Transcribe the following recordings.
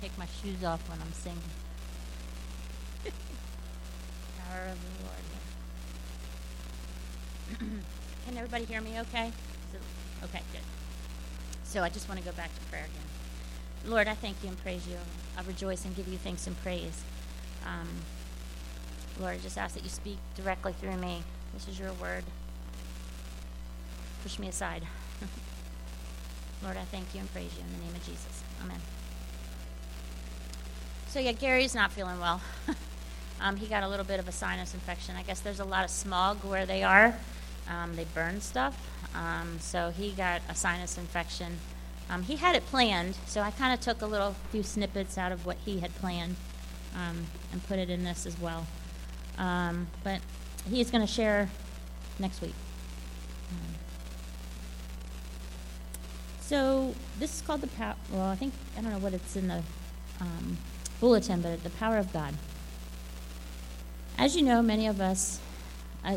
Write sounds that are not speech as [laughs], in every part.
take my shoes off when I'm singing. [laughs] Power of the Lord. [clears throat] Can everybody hear me okay? Okay, good. So I just want to go back to prayer again. Lord, I thank you and praise you. I rejoice and give you thanks and praise. Um, Lord, I just ask that you speak directly through me. This is your word. Push me aside. [laughs] Lord, I thank you and praise you in the name of Jesus. Amen. So, yeah, Gary's not feeling well. [laughs] um, he got a little bit of a sinus infection. I guess there's a lot of smog where they are. Um, they burn stuff. Um, so, he got a sinus infection. Um, he had it planned, so I kind of took a little few snippets out of what he had planned um, and put it in this as well. Um, but he's going to share next week. So this is called the power. Well, I think I don't know what it's in the um, bulletin, but the power of God. As you know, many of us. I,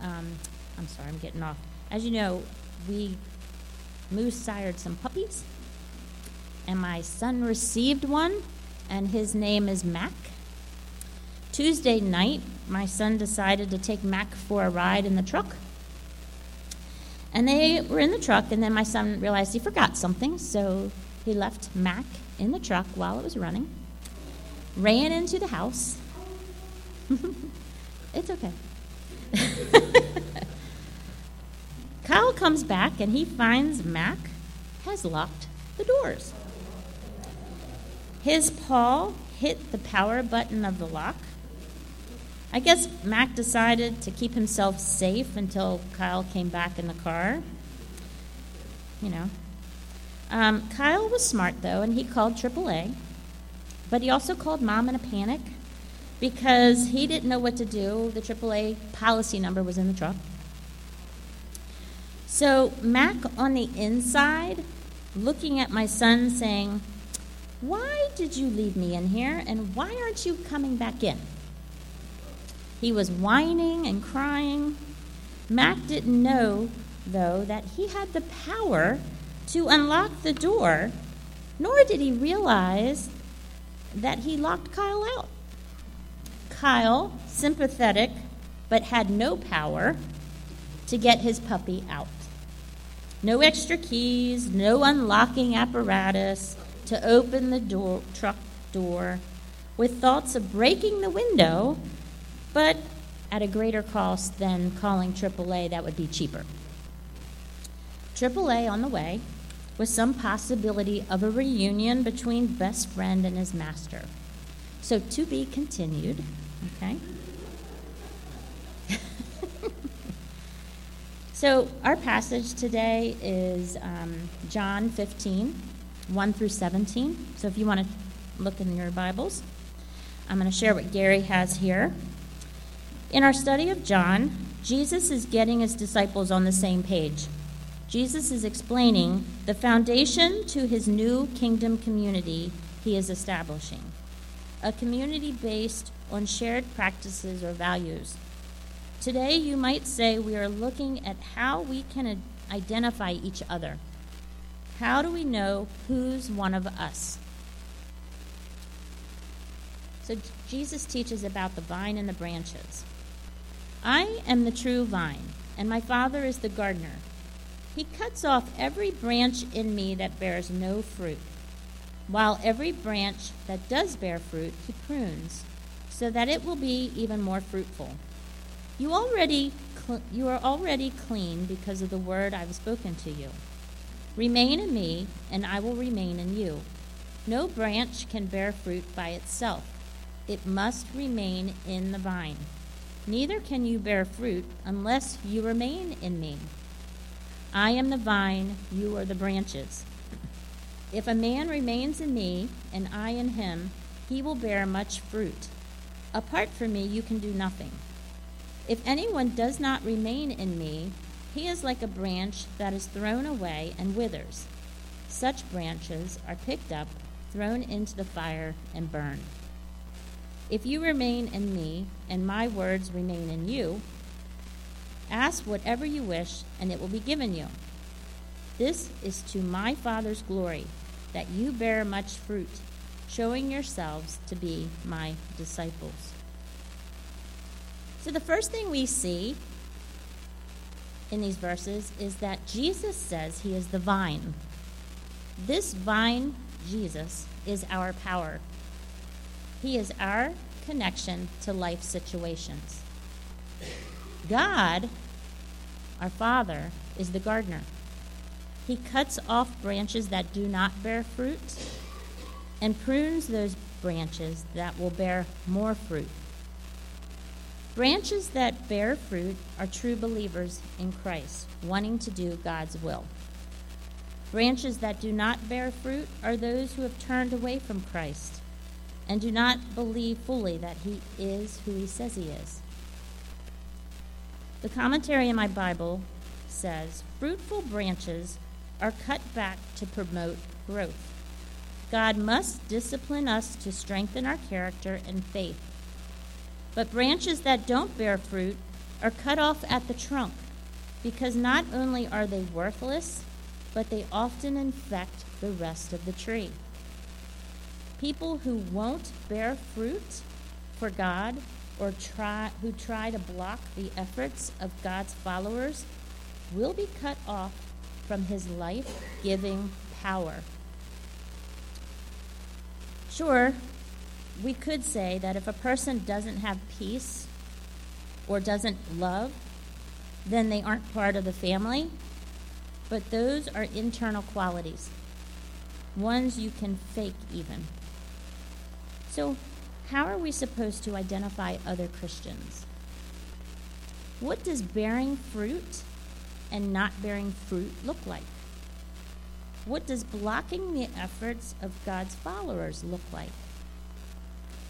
um, I'm sorry, I'm getting off. As you know, we moose sired some puppies, and my son received one, and his name is Mac. Tuesday night, my son decided to take Mac for a ride in the truck and they were in the truck, and then my son realized he forgot something, so he left Mac in the truck while it was running, ran into the house. [laughs] it's okay. [laughs] Kyle comes back and he finds Mac has locked the doors. His paw hit the power button of the lock, I guess Mac decided to keep himself safe until Kyle came back in the car. You know. Um, Kyle was smart, though, and he called AAA. But he also called mom in a panic because he didn't know what to do. The AAA policy number was in the truck. So Mac on the inside, looking at my son, saying, Why did you leave me in here, and why aren't you coming back in? He was whining and crying. Mac didn't know, though, that he had the power to unlock the door, nor did he realize that he locked Kyle out. Kyle, sympathetic, but had no power to get his puppy out. No extra keys, no unlocking apparatus to open the door, truck door, with thoughts of breaking the window but at a greater cost than calling AAA that would be cheaper. AAA on the way with some possibility of a reunion between best friend and his master. So to be continued, okay? [laughs] so our passage today is um, John 15, 1 through 17. So if you want to look in your Bibles, I'm going to share what Gary has here. In our study of John, Jesus is getting his disciples on the same page. Jesus is explaining the foundation to his new kingdom community he is establishing a community based on shared practices or values. Today, you might say we are looking at how we can identify each other. How do we know who's one of us? So, Jesus teaches about the vine and the branches. I am the true vine, and my Father is the gardener. He cuts off every branch in me that bears no fruit, while every branch that does bear fruit he prunes, so that it will be even more fruitful. You already cl- you are already clean because of the word I have spoken to you. Remain in me, and I will remain in you. No branch can bear fruit by itself. It must remain in the vine. Neither can you bear fruit unless you remain in me. I am the vine, you are the branches. If a man remains in me, and I in him, he will bear much fruit. Apart from me, you can do nothing. If anyone does not remain in me, he is like a branch that is thrown away and withers. Such branches are picked up, thrown into the fire, and burned. If you remain in me, and my words remain in you, ask whatever you wish, and it will be given you. This is to my Father's glory, that you bear much fruit, showing yourselves to be my disciples. So, the first thing we see in these verses is that Jesus says he is the vine. This vine, Jesus, is our power. He is our connection to life situations. God, our Father, is the gardener. He cuts off branches that do not bear fruit and prunes those branches that will bear more fruit. Branches that bear fruit are true believers in Christ, wanting to do God's will. Branches that do not bear fruit are those who have turned away from Christ and do not believe fully that He is who He says He is. The commentary in my Bible says fruitful branches are cut back to promote growth. God must discipline us to strengthen our character and faith. But branches that don't bear fruit are cut off at the trunk because not only are they worthless, but they often infect the rest of the tree. People who won't bear fruit for God or try, who try to block the efforts of God's followers will be cut off from his life giving power. Sure, we could say that if a person doesn't have peace or doesn't love, then they aren't part of the family. But those are internal qualities, ones you can fake even. So, how are we supposed to identify other Christians? What does bearing fruit and not bearing fruit look like? What does blocking the efforts of God's followers look like?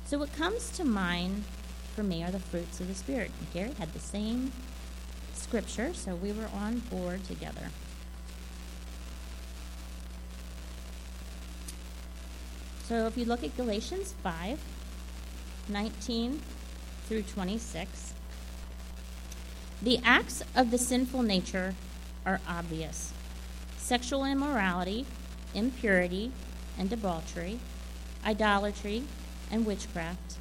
So, what comes to mind for me are the fruits of the Spirit. And Gary had the same scripture, so we were on board together. So, if you look at Galatians 5 19 through 26, the acts of the sinful nature are obvious. Sexual immorality, impurity, and debauchery, idolatry, and witchcraft,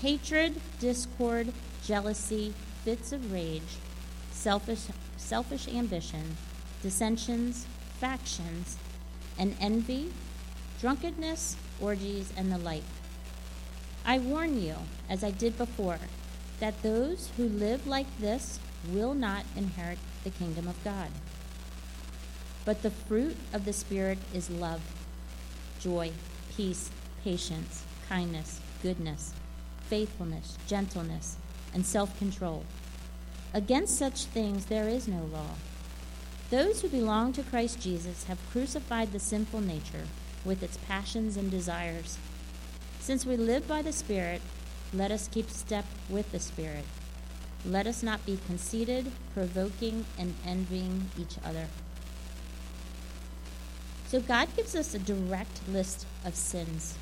hatred, discord, jealousy, fits of rage, selfish, selfish ambition, dissensions, factions, and envy, drunkenness, orgies, and the like. I warn you, as I did before, that those who live like this will not inherit the kingdom of God. But the fruit of the Spirit is love, joy, peace, patience, kindness, goodness, faithfulness, gentleness, and self control. Against such things there is no law. Those who belong to Christ Jesus have crucified the sinful nature with its passions and desires. Since we live by the Spirit, let us keep step with the Spirit. Let us not be conceited, provoking, and envying each other. So God gives us a direct list of sins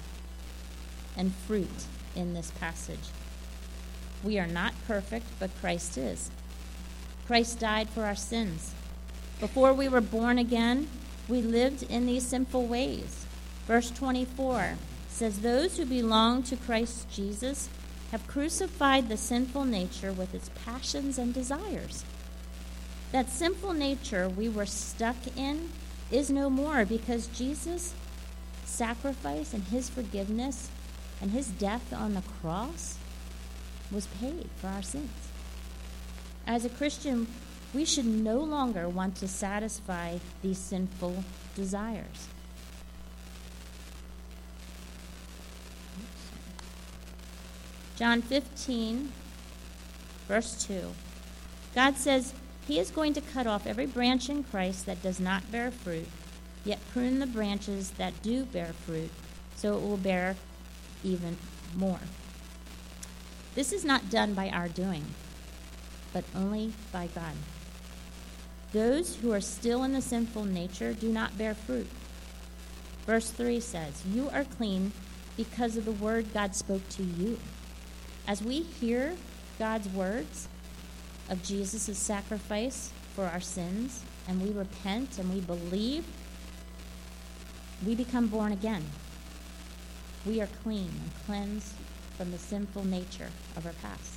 and fruit in this passage. We are not perfect, but Christ is. Christ died for our sins. Before we were born again, we lived in these sinful ways. Verse 24 says, Those who belong to Christ Jesus have crucified the sinful nature with its passions and desires. That sinful nature we were stuck in is no more because Jesus' sacrifice and his forgiveness and his death on the cross was paid for our sins. As a Christian, we should no longer want to satisfy these sinful desires. John 15, verse 2. God says, he is going to cut off every branch in Christ that does not bear fruit, yet prune the branches that do bear fruit, so it will bear even more. This is not done by our doing, but only by God. Those who are still in the sinful nature do not bear fruit. Verse 3 says, You are clean because of the word God spoke to you. As we hear God's words, of Jesus' sacrifice for our sins and we repent and we believe, we become born again. we are clean and cleansed from the sinful nature of our past.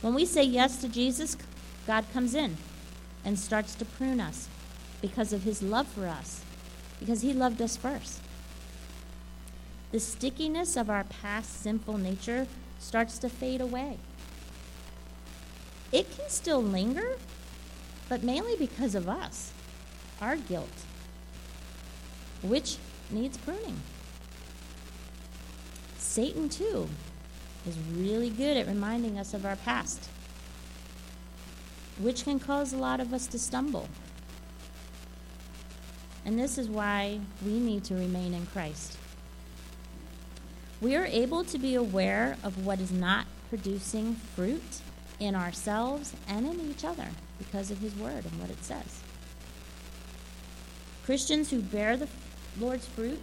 When we say yes to Jesus, God comes in and starts to prune us because of his love for us, because he loved us first. The stickiness of our past sinful nature starts to fade away. It can still linger, but mainly because of us, our guilt, which needs pruning. Satan, too, is really good at reminding us of our past, which can cause a lot of us to stumble. And this is why we need to remain in Christ. We are able to be aware of what is not producing fruit in ourselves and in each other because of His Word and what it says. Christians who bear the Lord's fruit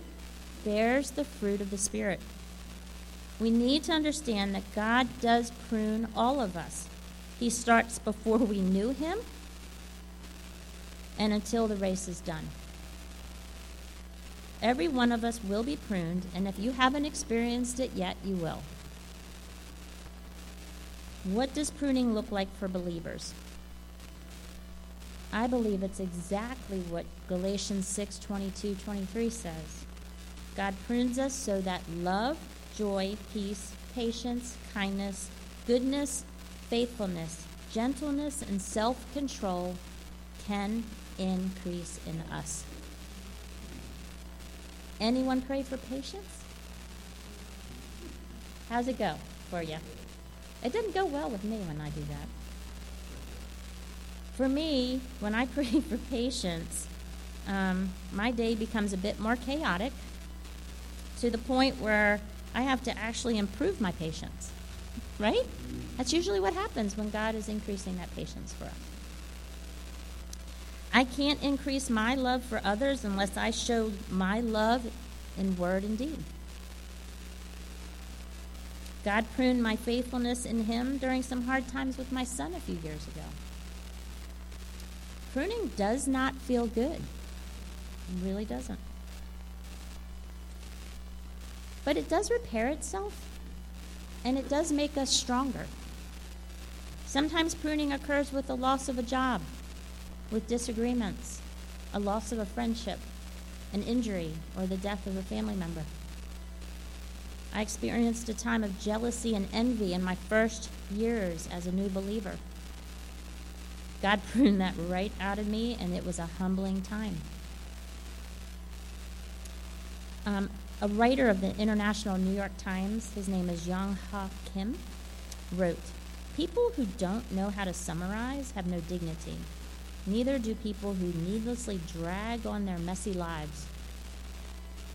bears the fruit of the Spirit. We need to understand that God does prune all of us. He starts before we knew Him and until the race is done. Every one of us will be pruned, and if you haven't experienced it yet, you will. What does pruning look like for believers? I believe it's exactly what Galatians 6 22 23 says. God prunes us so that love, joy, peace, patience, kindness, goodness, faithfulness, gentleness, and self control can increase in us. Anyone pray for patience? How's it go for you? It doesn't go well with me when I do that. For me, when I [laughs] pray for patience, um, my day becomes a bit more chaotic to the point where I have to actually improve my patience. Right? That's usually what happens when God is increasing that patience for us. I can't increase my love for others unless I show my love in word and deed. God pruned my faithfulness in Him during some hard times with my son a few years ago. Pruning does not feel good. It really doesn't. But it does repair itself, and it does make us stronger. Sometimes pruning occurs with the loss of a job, with disagreements, a loss of a friendship, an injury, or the death of a family member. I experienced a time of jealousy and envy in my first years as a new believer. God [laughs] pruned that right out of me, and it was a humbling time. Um, a writer of the International New York Times, his name is Young Ha Kim, wrote People who don't know how to summarize have no dignity. Neither do people who needlessly drag on their messy lives.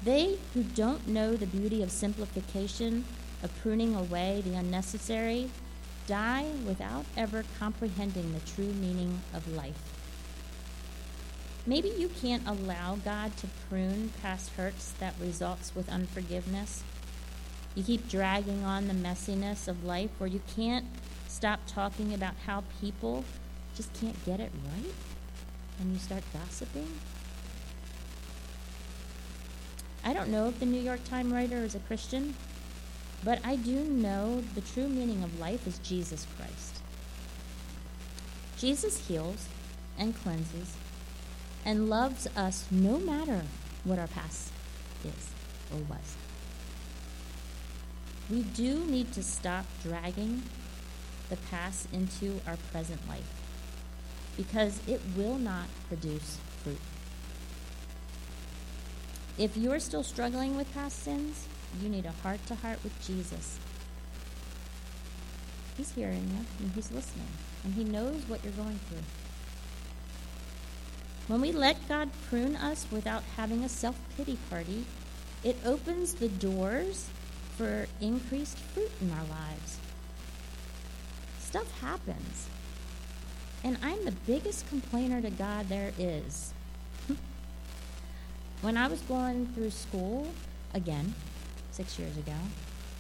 They who don't know the beauty of simplification, of pruning away the unnecessary, die without ever comprehending the true meaning of life. Maybe you can't allow God to prune past hurts that results with unforgiveness. You keep dragging on the messiness of life, or you can't stop talking about how people just can't get it right, and you start gossiping. I don't know if the New York Times writer is a Christian, but I do know the true meaning of life is Jesus Christ. Jesus heals and cleanses and loves us no matter what our past is or was. We do need to stop dragging the past into our present life because it will not produce fruit. If you are still struggling with past sins, you need a heart to heart with Jesus. He's hearing you and he's listening, and he knows what you're going through. When we let God prune us without having a self pity party, it opens the doors for increased fruit in our lives. Stuff happens. And I'm the biggest complainer to God there is. [laughs] when I was going through school, again, six years ago,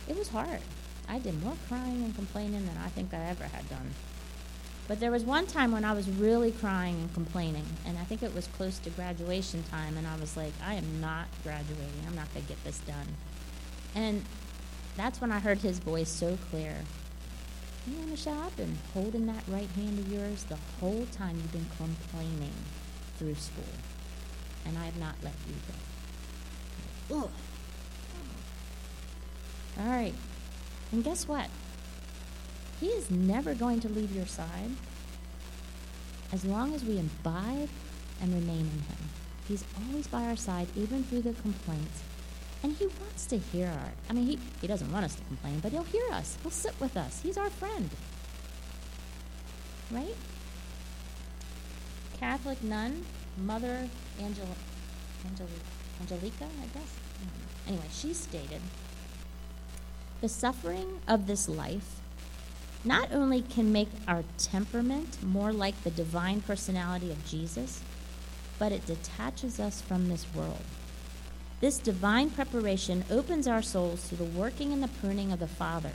it was hard. I did more crying and complaining than I think I ever had done. But there was one time when I was really crying and complaining, and I think it was close to graduation time, and I was like, I am not graduating. I'm not going to get this done. And that's when I heard his voice so clear. You know, Michelle, I've been holding that right hand of yours the whole time you've been complaining through school, and I have not let you go. Ugh. All right. And guess what? He is never going to leave your side as long as we abide and remain in Him. He's always by our side, even through the complaints. And He wants to hear our. I mean, He, he doesn't want us to complain, but He'll hear us. He'll sit with us. He's our friend. Right? Catholic nun, Mother Angel, Angel, Angelica, I guess. Mm-hmm. Anyway, she stated the suffering of this life not only can make our temperament more like the divine personality of Jesus, but it detaches us from this world. This divine preparation opens our souls to the working and the pruning of the Father.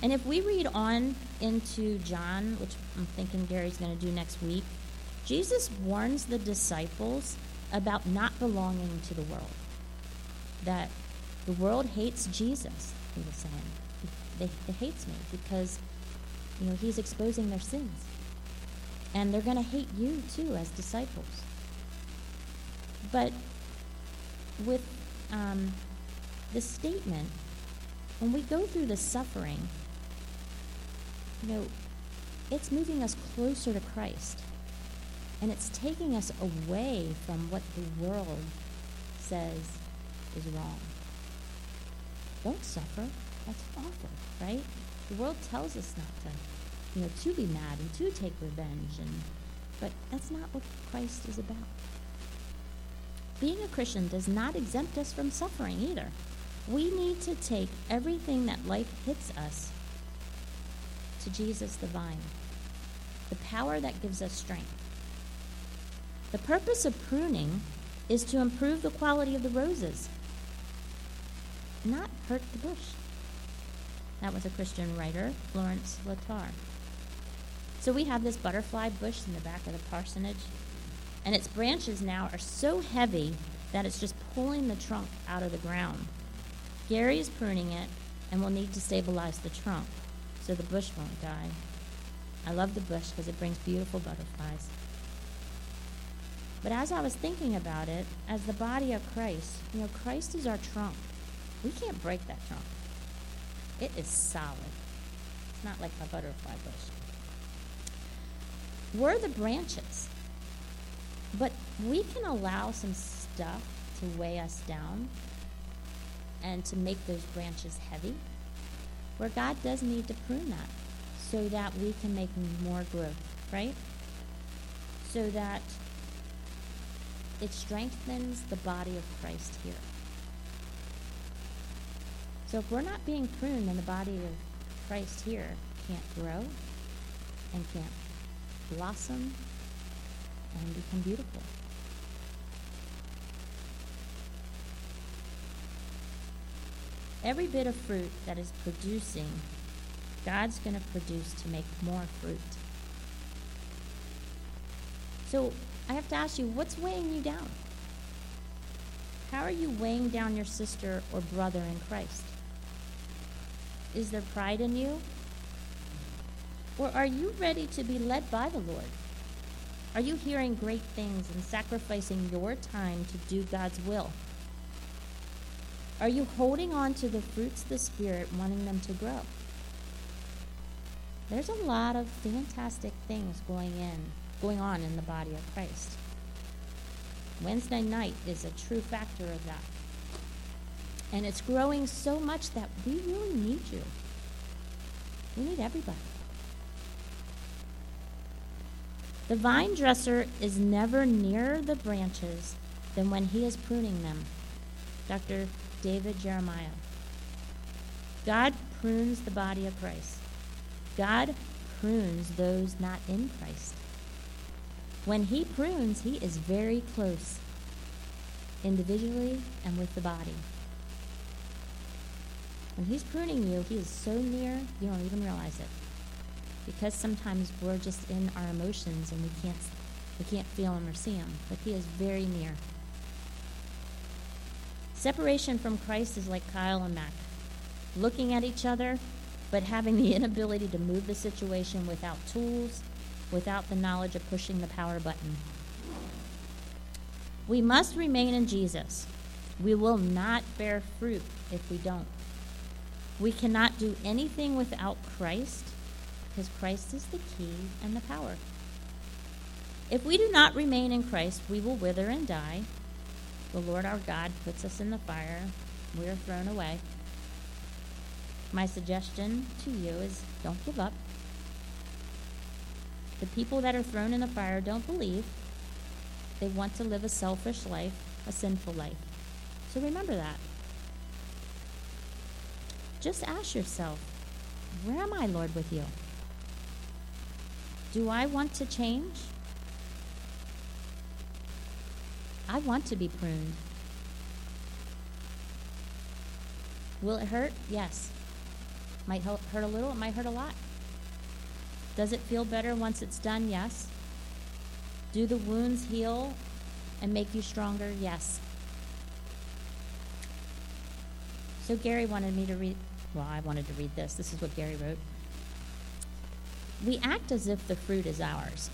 And if we read on into John, which I'm thinking Gary's going to do next week, Jesus warns the disciples about not belonging to the world. That the world hates Jesus, he was saying. They, it hates me because, you know, he's exposing their sins. And they're going to hate you too as disciples. But with um, the statement, when we go through the suffering, you know, it's moving us closer to Christ. And it's taking us away from what the world says is wrong. Don't suffer. That's awful, right? The world tells us not to, you know, to be mad and to take revenge, and but that's not what Christ is about. Being a Christian does not exempt us from suffering either. We need to take everything that life hits us to Jesus the vine, the power that gives us strength. The purpose of pruning is to improve the quality of the roses, not hurt the bush. That was a Christian writer, Florence Littauer. So we have this butterfly bush in the back of the parsonage, and its branches now are so heavy that it's just pulling the trunk out of the ground. Gary is pruning it and will need to stabilize the trunk so the bush won't die. I love the bush because it brings beautiful butterflies. But as I was thinking about it, as the body of Christ, you know, Christ is our trunk. We can't break that trunk. It is solid. It's not like a butterfly bush. We're the branches. But we can allow some stuff to weigh us down and to make those branches heavy, where God does need to prune that so that we can make more growth, right? So that it strengthens the body of Christ here. So if we're not being pruned, then the body of Christ here can't grow and can't blossom and become beautiful. Every bit of fruit that is producing, God's going to produce to make more fruit. So I have to ask you, what's weighing you down? How are you weighing down your sister or brother in Christ? Is there pride in you? Or are you ready to be led by the Lord? Are you hearing great things and sacrificing your time to do God's will? Are you holding on to the fruits of the Spirit, wanting them to grow? There's a lot of fantastic things going in, going on in the body of Christ. Wednesday night is a true factor of that. And it's growing so much that we really need you. We need everybody. The vine dresser is never nearer the branches than when he is pruning them. Dr. David Jeremiah. God prunes the body of Christ. God prunes those not in Christ. When he prunes, he is very close, individually and with the body. When he's pruning you, he is so near, you don't even realize it. Because sometimes we're just in our emotions and we can't, we can't feel him or see him, but he is very near. Separation from Christ is like Kyle and Mac looking at each other, but having the [laughs] inability to move the situation without tools, without the knowledge of pushing the power button. We must remain in Jesus. We will not bear fruit if we don't. We cannot do anything without Christ because Christ is the key and the power. If we do not remain in Christ, we will wither and die. The Lord our God puts us in the fire. We are thrown away. My suggestion to you is don't give up. The people that are thrown in the fire don't believe. They want to live a selfish life, a sinful life. So remember that. Just ask yourself, where am I, Lord, with you? Do I want to change? I want to be pruned. Will it hurt? Yes. Might hurt a little, it might hurt a lot. Does it feel better once it's done? Yes. Do the wounds heal and make you stronger? Yes. So Gary wanted me to read, well, I wanted to read this. This is what Gary wrote. We act as if the fruit is ours,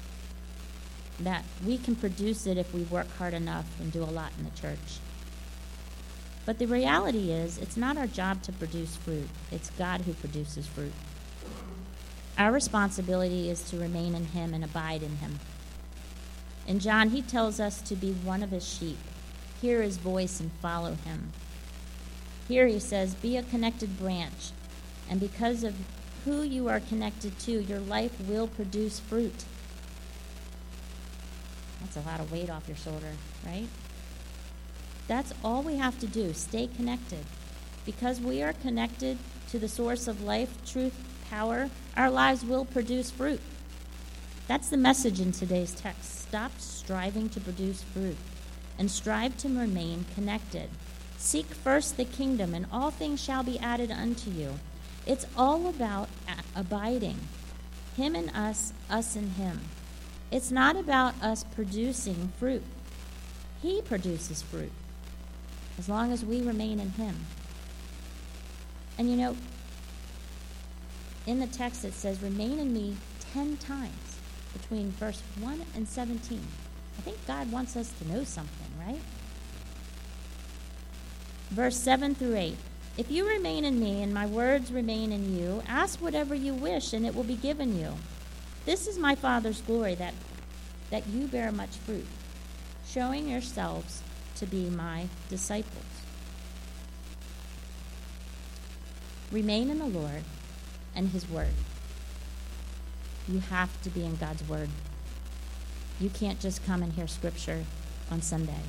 that we can produce it if we work hard enough and do a lot in the church. But the reality is, it's not our job to produce fruit, it's God who produces fruit. Our responsibility is to remain in Him and abide in Him. In John, he tells us to be one of His sheep, hear His voice, and follow Him. Here he says, Be a connected branch, and because of who you are connected to, your life will produce fruit. That's a lot of weight off your shoulder, right? That's all we have to do. Stay connected. Because we are connected to the source of life, truth, power, our lives will produce fruit. That's the message in today's text. Stop striving to produce fruit and strive to remain connected. Seek first the kingdom, and all things shall be added unto you. It's all about abiding. Him and us, us and Him. It's not about us producing fruit. He produces fruit as long as we remain in Him. And you know, in the text it says, remain in me 10 times between verse 1 and 17. I think God wants us to know something, right? Verse 7 through 8. If you remain in me and my words remain in you, ask whatever you wish and it will be given you. This is my Father's glory that, that you bear much fruit, showing yourselves to be my disciples. Remain in the Lord and His Word. You have to be in God's Word. You can't just come and hear Scripture on Sunday.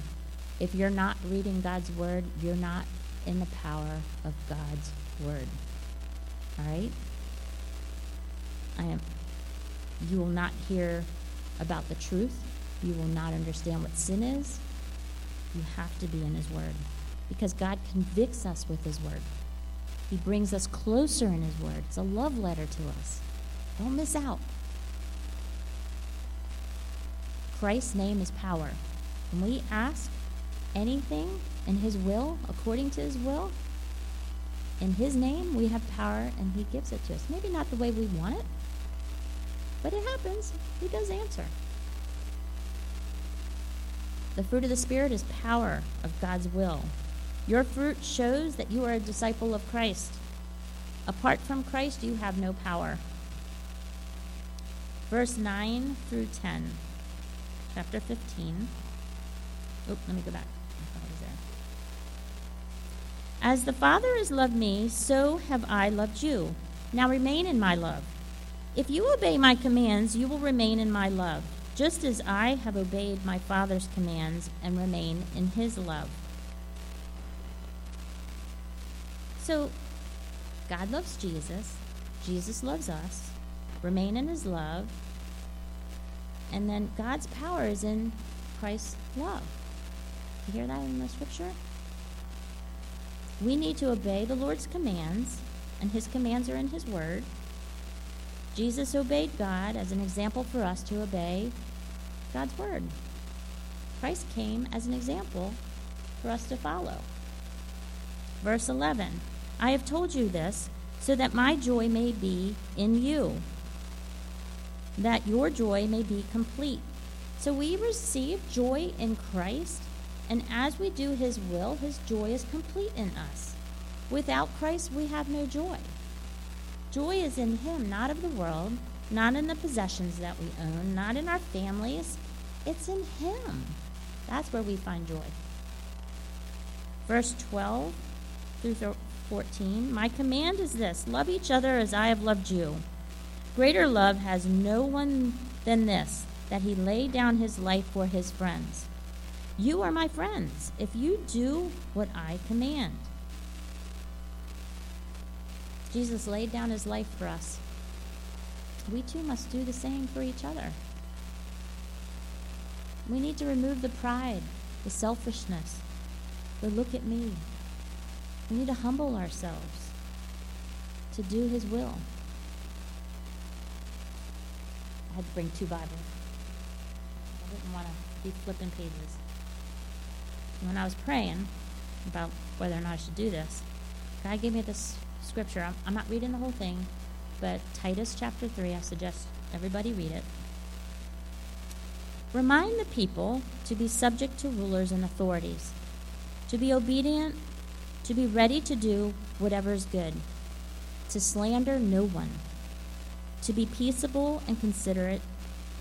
If you're not reading God's Word, you're not in the power of God's Word. All right? I am. You will not hear about the truth. You will not understand what sin is. You have to be in His Word because God convicts us with His Word. He brings us closer in His Word. It's a love letter to us. Don't miss out. Christ's name is power. When we ask anything in His will, according to His will, in His name, we have power and He gives it to us. Maybe not the way we want it, but it happens. He does answer. The fruit of the Spirit is power of God's will. Your fruit shows that you are a disciple of Christ. Apart from Christ, you have no power. Verse 9 through 10, chapter 15. Oh, let me go back. As the Father has loved me, so have I loved you. Now remain in my love. If you obey my commands, you will remain in my love just as I have obeyed my Father's commands and remain in his love. So, God loves Jesus, Jesus loves us, remain in his love, and then God's power is in Christ's love. You hear that in the scripture? We need to obey the Lord's commands, and his commands are in his word. Jesus obeyed God as an example for us to obey God's Word. Christ came as an example for us to follow. Verse 11 I have told you this so that my joy may be in you, that your joy may be complete. So we receive joy in Christ, and as we do his will, his joy is complete in us. Without Christ, we have no joy. Joy is in him, not of the world, not in the possessions that we own, not in our families. It's in him. That's where we find joy. Verse 12 through 14 My command is this love each other as I have loved you. Greater love has no one than this, that he lay down his life for his friends. You are my friends if you do what I command. Jesus laid down his life for us. We too must do the same for each other. We need to remove the pride, the selfishness, the look at me, we need to humble ourselves to do His will. I had to bring two Bibles. I didn't want to be flipping pages. When I was praying about whether or not I should do this, God gave me this scripture. I'm, I'm not reading the whole thing, but Titus chapter 3, I suggest everybody read it. Remind the people to be subject to rulers and authorities, to be obedient to be ready to do whatever is good, to slander no one, to be peaceable and considerate,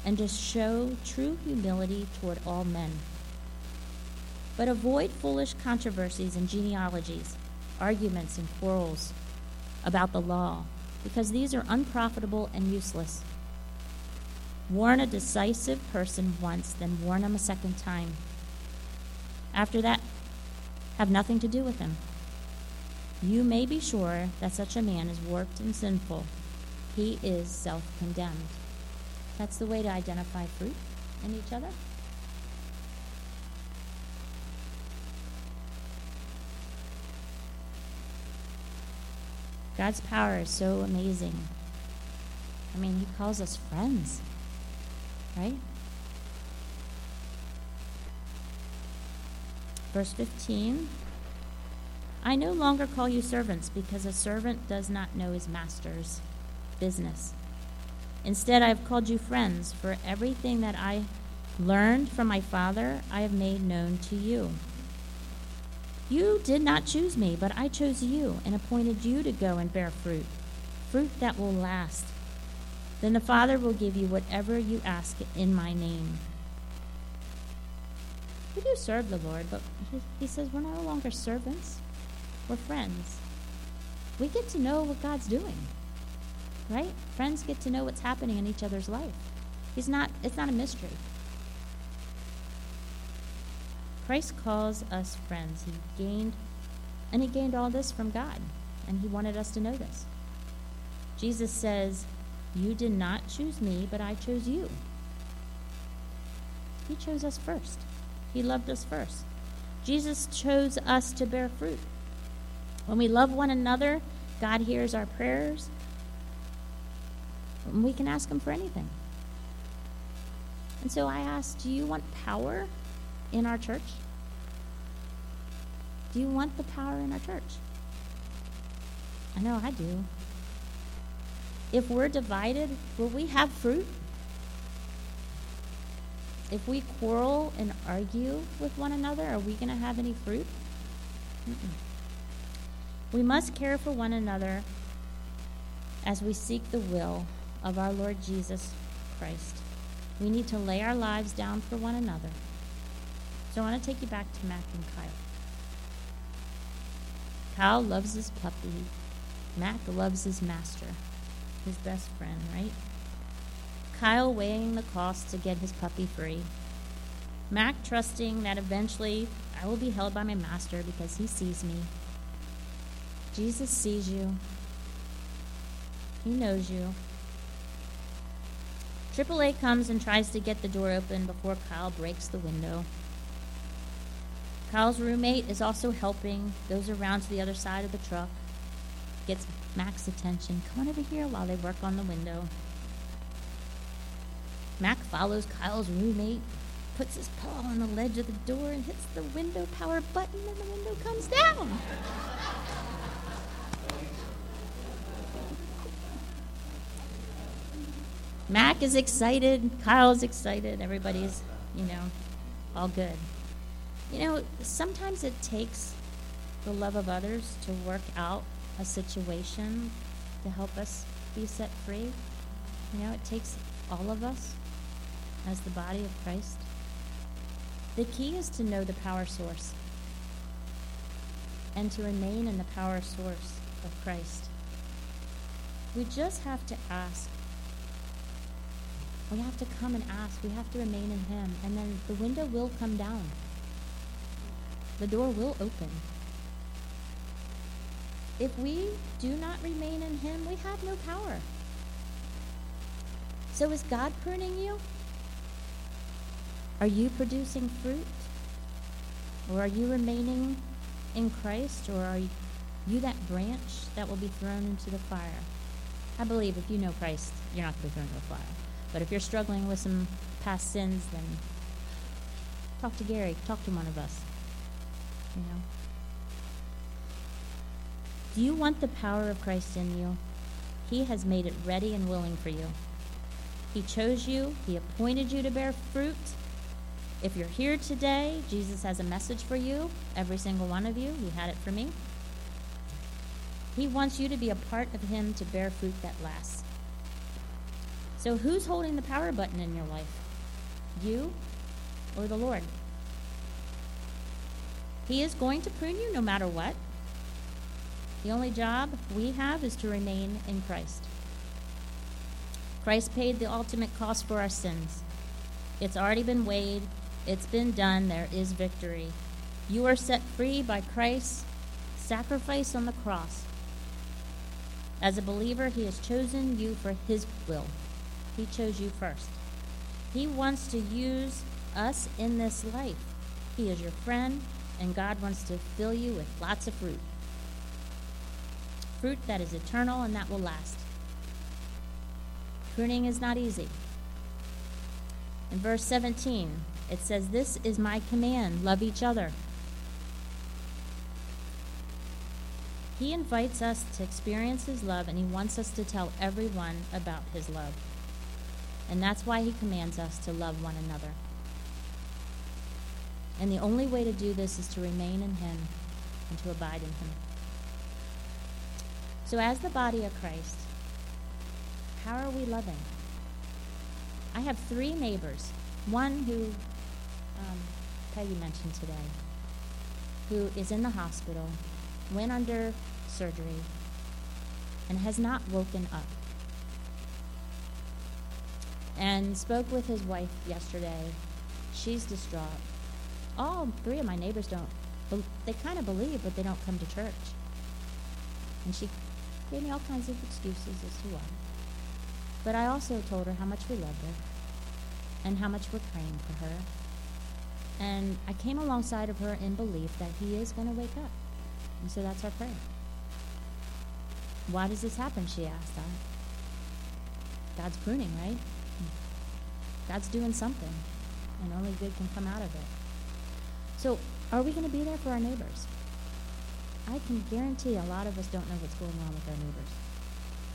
and to show true humility toward all men. But avoid foolish controversies and genealogies, arguments and quarrels about the law, because these are unprofitable and useless. Warn a decisive person once, then warn him a second time. After that, have nothing to do with him. You may be sure that such a man is warped and sinful. He is self condemned. That's the way to identify fruit in each other. God's power is so amazing. I mean, He calls us friends, right? Verse 15 I no longer call you servants because a servant does not know his master's business. Instead, I have called you friends, for everything that I learned from my Father I have made known to you. You did not choose me, but I chose you and appointed you to go and bear fruit, fruit that will last. Then the Father will give you whatever you ask in my name. We do serve the Lord, but he says we're no longer servants. We're friends. We get to know what God's doing. Right? Friends get to know what's happening in each other's life. He's not it's not a mystery. Christ calls us friends. He gained and he gained all this from God, and he wanted us to know this. Jesus says, "You did not choose me, but I chose you." He chose us first. He loved us first. Jesus chose us to bear fruit. When we love one another, God hears our prayers. And we can ask Him for anything. And so I ask do you want power in our church? Do you want the power in our church? I know I do. If we're divided, will we have fruit? If we quarrel and argue with one another, are we going to have any fruit? Mm-mm. We must care for one another as we seek the will of our Lord Jesus Christ. We need to lay our lives down for one another. So I want to take you back to Mac and Kyle. Kyle loves his puppy. Mac loves his master, his best friend, right? Kyle weighing the cost to get his puppy free. Mac trusting that eventually I will be held by my master because he sees me Jesus sees you, He knows you. AAA comes and tries to get the door open before Kyle breaks the window. Kyle's roommate is also helping, goes around to the other side of the truck, gets Mac's attention. Come on over here while they work on the window. Mac follows Kyle's roommate. puts his paw on the ledge of the door and hits the window power button, and the window comes down. Mac is excited, Kyle's excited, everybody's, you know, all good. You know, sometimes it takes the love of others to work out a situation to help us be set free. You know, it takes all of us as the body of Christ. The key is to know the power source and to remain in the power source of Christ. We just have to ask we have to come and ask. We have to remain in Him. And then the window will come down, the door will open. If we do not remain in Him, we have no power. So is God pruning you? Are you producing fruit? Or are you remaining in Christ? Or are you that branch that will be thrown into the fire? I believe if you know Christ, you're not going to be thrown into the fire. But if you're struggling with some past sins, then talk to Gary. Talk to one of us. Do you want the power of Christ in you? He has made it ready and willing for you. He chose you, He appointed you to bear fruit. If you're here today, Jesus has a message for you, every single one of you. He had it for me. He wants you to be a part of Him to bear fruit that lasts. So, who's holding the power button in your life? You or the Lord? He is going to prune you no matter what. The only job we have is to remain in Christ. Christ paid the ultimate cost for our sins. It's already been weighed, it's been done, there is victory. You are set free by Christ's sacrifice on the cross. As a believer, He has chosen you for His will. He chose you first. He wants to use us in this life. He is your friend, and God wants to fill you with lots of fruit. Fruit that is eternal and that will last. Pruning is not easy. In verse 17, it says, This is my command love each other. He invites us to experience His love, and He wants us to tell everyone about His love. And that's why he commands us to love one another. And the only way to do this is to remain in him and to abide in him. So, as the body of Christ, how are we loving? I have three neighbors. One who um, Peggy mentioned today, who is in the hospital, went under surgery, and has not woken up and spoke with his wife yesterday. She's distraught. All three of my neighbors don't, they kind of believe, but they don't come to church. And she gave me all kinds of excuses as to why. But I also told her how much we loved her and how much we're praying for her. And I came alongside of her in belief that he is going to wake up. And so that's our prayer. Why does this happen? She asked. I, God's pruning, right? God's doing something, and only good can come out of it. So, are we going to be there for our neighbors? I can guarantee a lot of us don't know what's going on with our neighbors,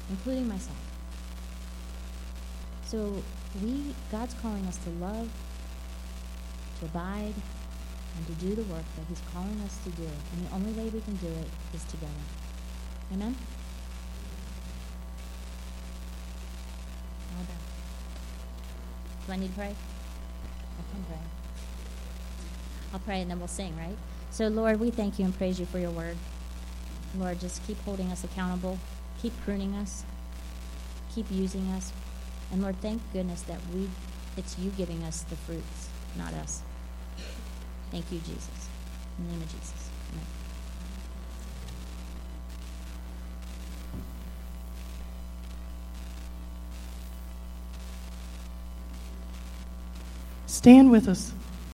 including myself. So, we God's calling us to love, to abide, and to do the work that He's calling us to do. And the only way we can do it is together. Amen? Do I need to pray? I can pray. I'll pray and then we'll sing, right? So, Lord, we thank you and praise you for your word. Lord, just keep holding us accountable, keep pruning us, keep using us. And Lord, thank goodness that we it's you giving us the fruits, not us. Thank you, Jesus. In the name of Jesus. Amen. Stand with us.